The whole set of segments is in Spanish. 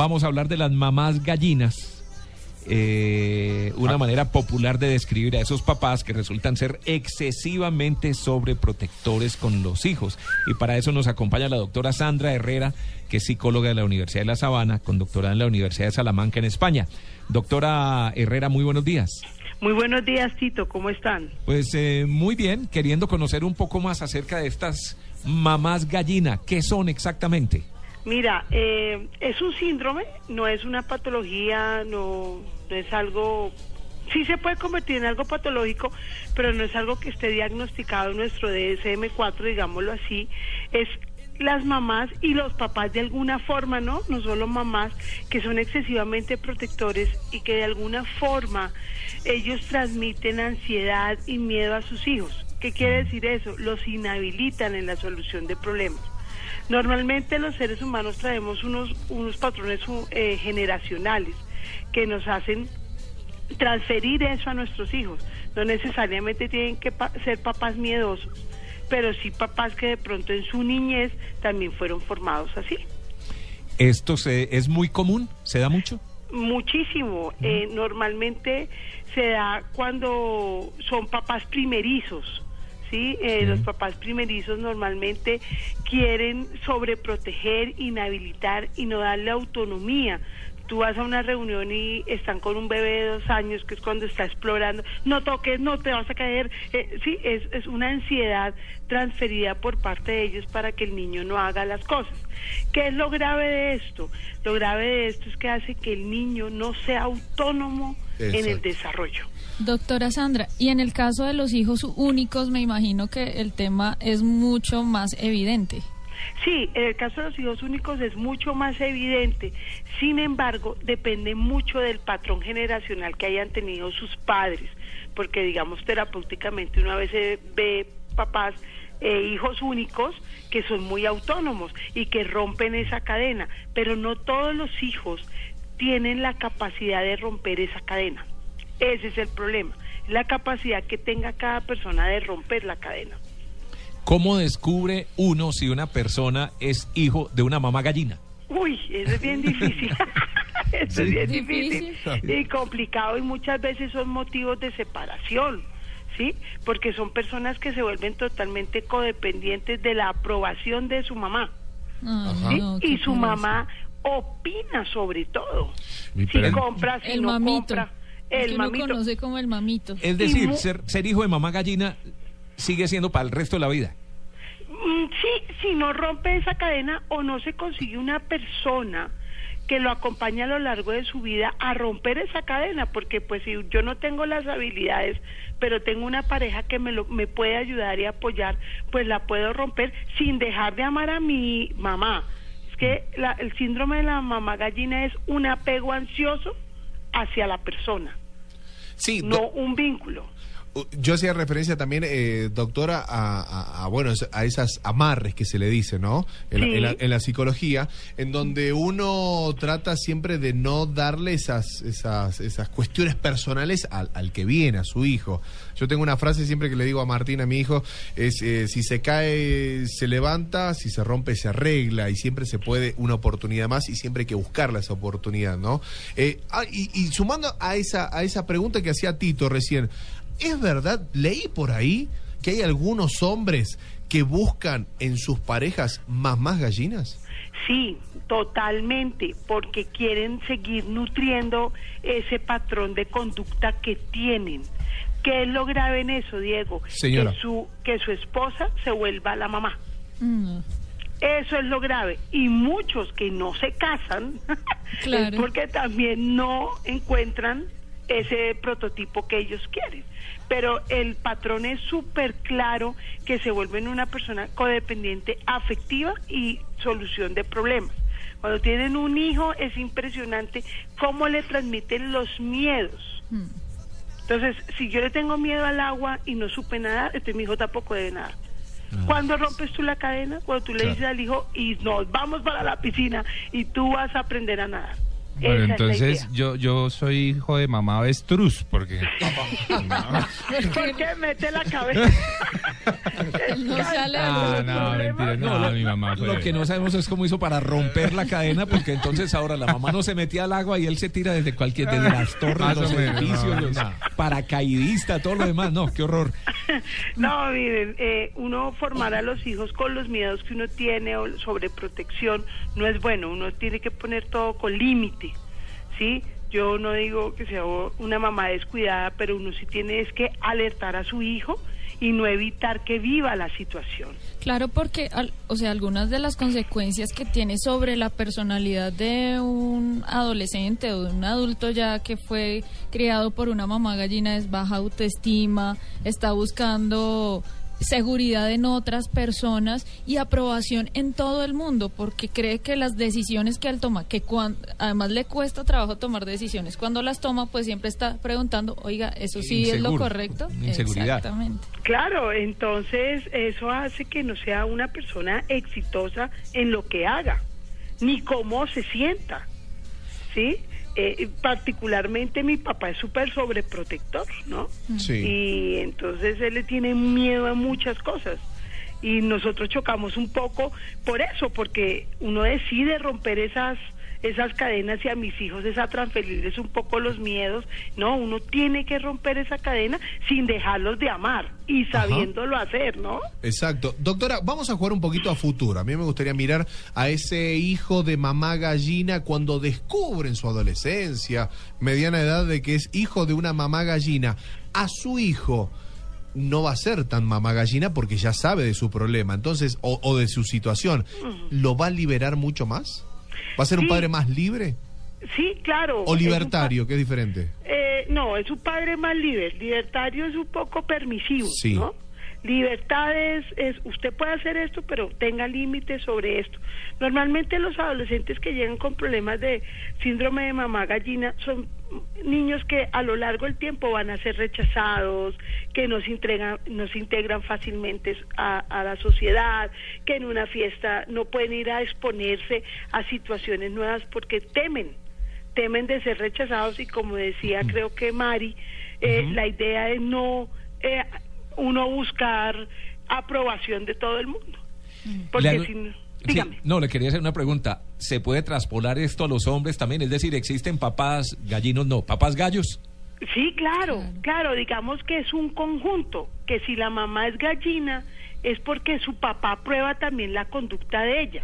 vamos a hablar de las mamás gallinas. Eh, una manera popular de describir a esos papás que resultan ser excesivamente sobreprotectores con los hijos. Y para eso nos acompaña la doctora Sandra Herrera, que es psicóloga de la Universidad de La Sabana, con doctorado en la Universidad de Salamanca en España. Doctora Herrera, muy buenos días. Muy buenos días, Tito, ¿cómo están? Pues eh, muy bien, queriendo conocer un poco más acerca de estas mamás gallina, ¿qué son exactamente? Mira, eh, es un síndrome, no es una patología, no, no es algo... Sí se puede convertir en algo patológico, pero no es algo que esté diagnosticado en nuestro DSM-4, digámoslo así. Es las mamás y los papás de alguna forma, ¿no? No solo mamás, que son excesivamente protectores y que de alguna forma ellos transmiten ansiedad y miedo a sus hijos. ¿Qué quiere decir eso? Los inhabilitan en la solución de problemas. Normalmente los seres humanos traemos unos, unos patrones eh, generacionales que nos hacen transferir eso a nuestros hijos. No necesariamente tienen que ser papás miedosos, pero sí papás que de pronto en su niñez también fueron formados así. ¿Esto se, es muy común? ¿Se da mucho? Muchísimo. Eh, normalmente se da cuando son papás primerizos ¿sí? Eh, los papás primerizos normalmente quieren sobreproteger, inhabilitar y no darle autonomía. Tú vas a una reunión y están con un bebé de dos años, que es cuando está explorando, no toques, no te vas a caer. Eh, sí, es, es una ansiedad transferida por parte de ellos para que el niño no haga las cosas. ¿Qué es lo grave de esto? Lo grave de esto es que hace que el niño no sea autónomo en el desarrollo. Doctora Sandra, y en el caso de los hijos únicos, me imagino que el tema es mucho más evidente. Sí, en el caso de los hijos únicos es mucho más evidente. Sin embargo, depende mucho del patrón generacional que hayan tenido sus padres, porque digamos terapéuticamente una vez se ve papás eh, hijos únicos que son muy autónomos y que rompen esa cadena, pero no todos los hijos tienen la capacidad de romper esa cadena. Ese es el problema, la capacidad que tenga cada persona de romper la cadena. ¿Cómo descubre uno si una persona es hijo de una mamá gallina? Uy, eso es bien difícil. eso es bien difícil y complicado y muchas veces son motivos de separación. ¿Sí? Porque son personas que se vuelven totalmente codependientes de la aprobación de su mamá. y su mamá opina sobre todo. si compra, si no compra el mamito. conoce como el mamito. Es decir, ser, ser hijo de mamá gallina sigue siendo para el resto de la vida. Mm, sí, si no rompe esa cadena o no se consigue una persona que lo acompañe a lo largo de su vida a romper esa cadena, porque pues si yo no tengo las habilidades, pero tengo una pareja que me, lo, me puede ayudar y apoyar, pues la puedo romper sin dejar de amar a mi mamá. Es que la, el síndrome de la mamá gallina es un apego ansioso hacia la persona. Sí, no un vínculo. Yo hacía referencia también, eh, doctora, a, bueno, a esas amarres que se le dice, ¿no? En, la, psicología, en donde uno trata siempre de no darle esas, esas, esas cuestiones personales al, que viene, a su hijo. Yo tengo una frase siempre que le digo a Martín, a mi hijo, es eh, si se cae, se levanta, si se rompe, se arregla, y siempre se puede una oportunidad más y siempre hay que buscarla esa oportunidad, ¿no? Eh, ah, y, y sumando a esa, a esa pregunta que hacía Tito recién, ¿Es verdad? Leí por ahí que hay algunos hombres que buscan en sus parejas más más gallinas. Sí, totalmente, porque quieren seguir nutriendo ese patrón de conducta que tienen. ¿Qué es lo grave en eso, Diego? Señora. Que su, que su esposa se vuelva la mamá. Mm. Eso es lo grave. Y muchos que no se casan, es porque también no encuentran ese prototipo que ellos quieren. Pero el patrón es súper claro que se vuelven una persona codependiente afectiva y solución de problemas. Cuando tienen un hijo es impresionante cómo le transmiten los miedos. Hmm. Entonces, si yo le tengo miedo al agua y no supe nada, entonces mi hijo tampoco debe nadar. Ah. ¿Cuándo rompes tú la cadena? Cuando tú le dices al hijo y nos vamos para la piscina y tú vas a aprender a nadar. Bueno, entonces yo yo soy hijo de mamá avestruz, porque... ¿Por qué mete la cabeza? no sale Ah, no, mentira, no, lo, mi mamá fue- lo que no sabemos es cómo hizo para romper la cadena, porque entonces ahora la mamá no se metía al agua y él se tira desde cualquier, desde las torres, los edificios, no, los no. paracaidistas, todo lo demás. No, qué horror. No, miren, eh, uno formar a los hijos con los miedos que uno tiene o sobre protección no es bueno. Uno tiene que poner todo con límite, ¿sí? Yo no digo que sea una mamá descuidada, pero uno sí tiene es que alertar a su hijo y no evitar que viva la situación. Claro, porque, o sea, algunas de las consecuencias que tiene sobre la personalidad de un adolescente o de un adulto ya que fue criado por una mamá gallina es baja autoestima, está buscando seguridad en otras personas y aprobación en todo el mundo porque cree que las decisiones que él toma, que cuan- además le cuesta trabajo tomar decisiones, cuando las toma pues siempre está preguntando, oiga, ¿eso sí es lo correcto? inseguridad. Exactamente. Claro, entonces eso hace que no sea una persona exitosa en lo que haga, ni cómo se sienta, ¿sí? Eh, particularmente mi papá es súper sobreprotector, ¿no? Sí. Y entonces él le tiene miedo a muchas cosas. Y nosotros chocamos un poco por eso, porque uno decide romper esas esas cadenas y a mis hijos es a transferirles un poco los miedos. No, uno tiene que romper esa cadena sin dejarlos de amar y Ajá. sabiéndolo hacer, ¿no? Exacto. Doctora, vamos a jugar un poquito a futuro. A mí me gustaría mirar a ese hijo de mamá gallina cuando descubre en su adolescencia, mediana edad, de que es hijo de una mamá gallina. A su hijo no va a ser tan mamá gallina porque ya sabe de su problema, entonces, o, o de su situación. ¿Lo va a liberar mucho más? ¿Va a ser un padre más libre? Sí, claro. ¿O es libertario, que es diferente? Eh, no, es un padre más libre. Libertario es un poco permisivo, Sí. ¿no? Libertad es, usted puede hacer esto, pero tenga límites sobre esto. Normalmente los adolescentes que llegan con problemas de síndrome de mamá gallina son niños que a lo largo del tiempo van a ser rechazados, que no se, entregan, no se integran fácilmente a, a la sociedad, que en una fiesta no pueden ir a exponerse a situaciones nuevas porque temen temen de ser rechazados y como decía creo que Mari, eh, la idea es no eh, uno buscar aprobación de todo el mundo. Porque si no- Sí, no, le quería hacer una pregunta. ¿Se puede traspolar esto a los hombres también? Es decir, ¿existen papás gallinos? No, papás gallos. Sí, claro, claro, digamos que es un conjunto, que si la mamá es gallina es porque su papá prueba también la conducta de ella.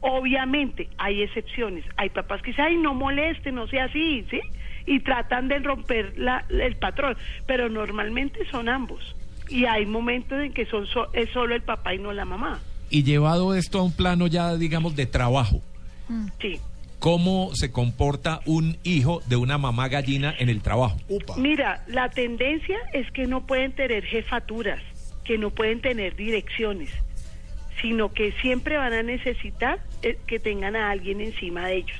Obviamente hay excepciones, hay papás que dicen, ay, no moleste, no sea así, ¿sí? Y tratan de romper la, el patrón, pero normalmente son ambos. Y hay momentos en que son so- es solo el papá y no la mamá. Y llevado esto a un plano ya, digamos, de trabajo, Sí. ¿cómo se comporta un hijo de una mamá gallina en el trabajo? Upa. Mira, la tendencia es que no pueden tener jefaturas, que no pueden tener direcciones, sino que siempre van a necesitar eh, que tengan a alguien encima de ellos.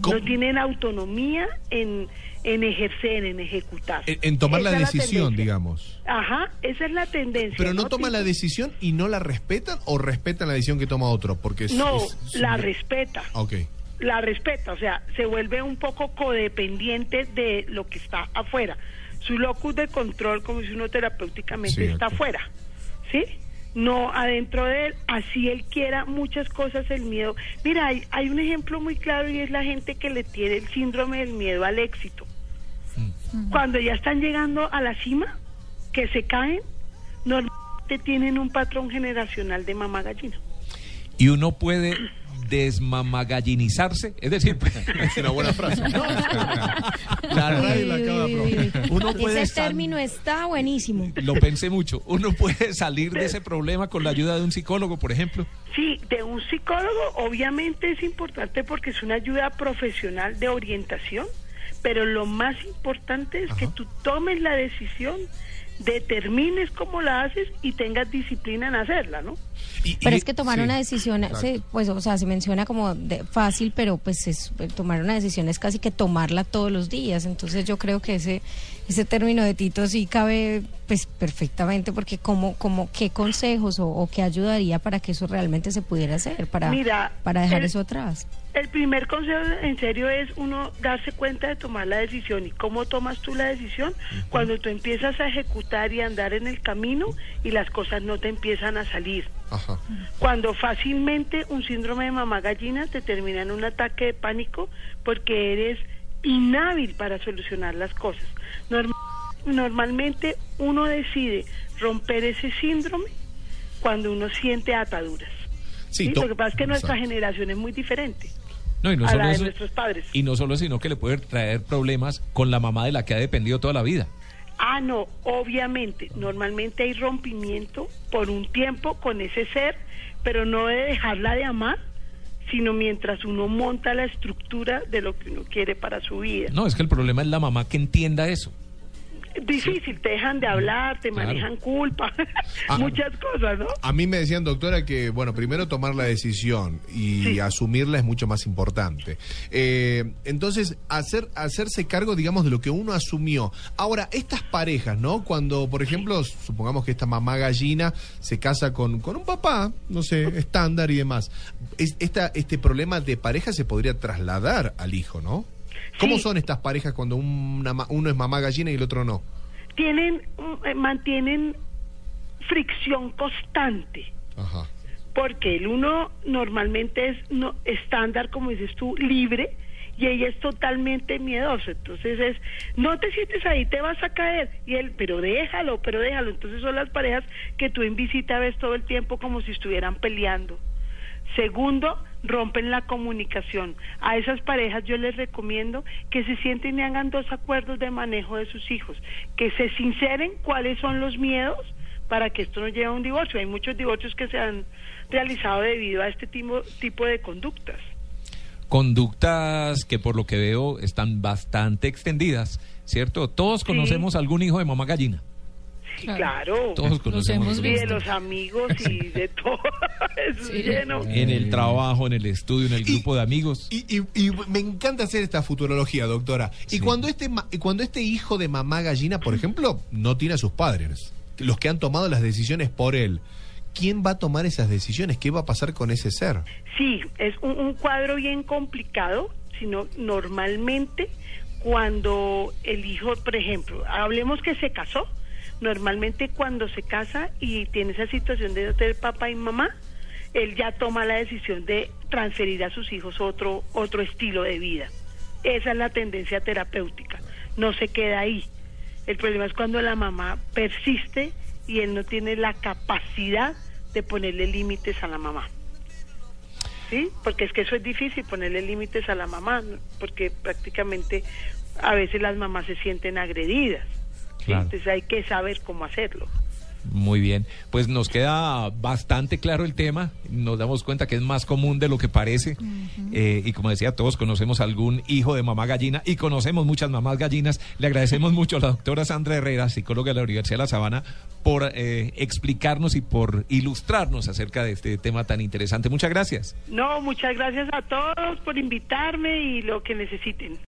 ¿Cómo? No tienen autonomía en, en ejercer, en ejecutar. En, en tomar la Esa decisión, digamos. Ajá, esa es la tendencia. Pero no toman la decisión y no la respetan o respetan la decisión que toma otro, porque es, No, es- es- la respeta. Ok. la respeta, o sea, se vuelve un poco codependiente de lo que está afuera. Su locus de control, como si uno terapéuticamente Sí, está ok. afuera, ¿sí? No adentro de él, así él quiera muchas cosas, el miedo. Mira, hay, hay un ejemplo muy claro y es la gente que le tiene el síndrome del miedo al éxito. Cuando ya están llegando a la cima, que se caen, normalmente tienen un patrón generacional de mamá gallina. Y uno puede desmamagallinizarse, es decir, Es una buena frase. claro, Uy, uy, uy, uy. uno puede Ese término está buenísimo. lo pensé mucho, uno puede salir de ese problema con la ayuda de un psicólogo, por ejemplo. Sí, de un psicólogo obviamente es importante porque es una ayuda profesional de orientación, pero lo más importante es que tú tomes la decisión, determines cómo la haces y tengas disciplina en hacerla, ¿no? Y- Pero y- es que tomar sí, una decisión, se, pues, o sea, se menciona como de- fácil, pero pues es, tomar una decisión es casi que tomarla todos los días. Entonces yo creo que ese ese término de Tito sí cabe pues perfectamente porque como como qué consejos o, o qué ayudaría para que eso realmente se pudiera hacer para Mira, para dejar el- eso atrás. El primer consejo en serio es uno darse cuenta de tomar la decisión. ¿Y cómo tomas tú la decisión? Cuando tú empiezas a ejecutar y andar en el camino y las cosas no te empiezan a salir. Cuando fácilmente un síndrome de mamá gallina te termina en un ataque de pánico porque eres inhábil para solucionar las cosas. normalmente uno decide romper ese síndrome cuando uno siente ataduras. Sí, Lo que pasa es que nuestra generación es muy diferente. No, y no solo eso, nuestros padres. Y no solo, sino que le puede traer problemas con la mamá de la que ha dependido toda la vida. Ah, no, obviamente. Normalmente hay rompimiento por un tiempo con ese ser, pero no de dejarla de amar, sino mientras uno monta la estructura de lo que uno quiere para su vida. No, es que el problema es la mamá que entienda eso difícil, te dejan de hablar, te manejan culpa, ah. muchas cosas, ¿no? A mí me decían, doctora, que, bueno, primero tomar la decisión y asumirla es mucho más importante. Eh, entonces, hacer, hacerse cargo, digamos, de lo que uno asumió. Ahora, estas parejas, ¿no? Cuando, por ejemplo, supongamos que esta mamá gallina se casa con, con un papá, no sé, estándar y demás, es, esta, este problema de pareja se podría trasladar al hijo, ¿no? ¿Cómo son estas parejas cuando uno es mamá gallina y el otro no? Tienen, eh, mantienen fricción constante. Ajá. Porque el uno normalmente es no, estándar, como dices tú, libre, y ella es totalmente miedosa. Entonces es, no te sientes ahí, te vas a caer. Y él, pero déjalo, pero déjalo. Entonces son las parejas que tú en visita ves todo el tiempo como si estuvieran peleando. Segundo, rompen la comunicación. A esas parejas yo les recomiendo que se sienten y hagan dos acuerdos de manejo de sus hijos, que se sinceren cuáles son los miedos para que esto no lleve a un divorcio. Hay muchos divorcios que se han realizado debido a este tipo, tipo de conductas. Conductas que por lo que veo están bastante extendidas, ¿cierto? Todos conocemos algún hijo de mamá gallina. Claro. Todos conocemos. Y de los amigos y de todo. lleno. En el trabajo, en el estudio, en el grupo de amigos. Y, me encanta hacer esta futurología, doctora. Y cuando este, cuando este hijo de mamá gallina, por ejemplo, no tiene a sus padres, los que han tomado las decisiones por él. ¿Quién va a tomar esas decisiones? ¿Qué va a pasar con ese ser? Sí, es un, un cuadro bien complicado, sino normalmente cuando el hijo, por ejemplo, hablemos que se casó, normalmente cuando se casa y tiene esa situación de no tener papá y mamá, él ya toma la decisión de transferir a sus hijos otro, otro estilo de vida. Esa es la tendencia terapéutica, no se queda ahí. El problema es cuando la mamá persiste y él no tiene la capacidad de ponerle límites a la mamá. ¿Sí? Porque es que eso es difícil, ponerle límites a la mamá, porque prácticamente a veces las mamás se sienten agredidas. Entonces hay que saber cómo hacerlo. Muy bien, pues nos queda bastante claro el tema, nos damos cuenta que es más común de lo que parece eh, y como decía, todos conocemos algún hijo de mamá gallina y conocemos muchas mamás gallinas. Le agradecemos mucho a la doctora Sandra Herrera, psicóloga de la Universidad de La Sabana, por eh, explicarnos y por ilustrarnos acerca de este tema tan interesante. Muchas gracias. No, muchas gracias a todos por invitarme y lo que necesiten.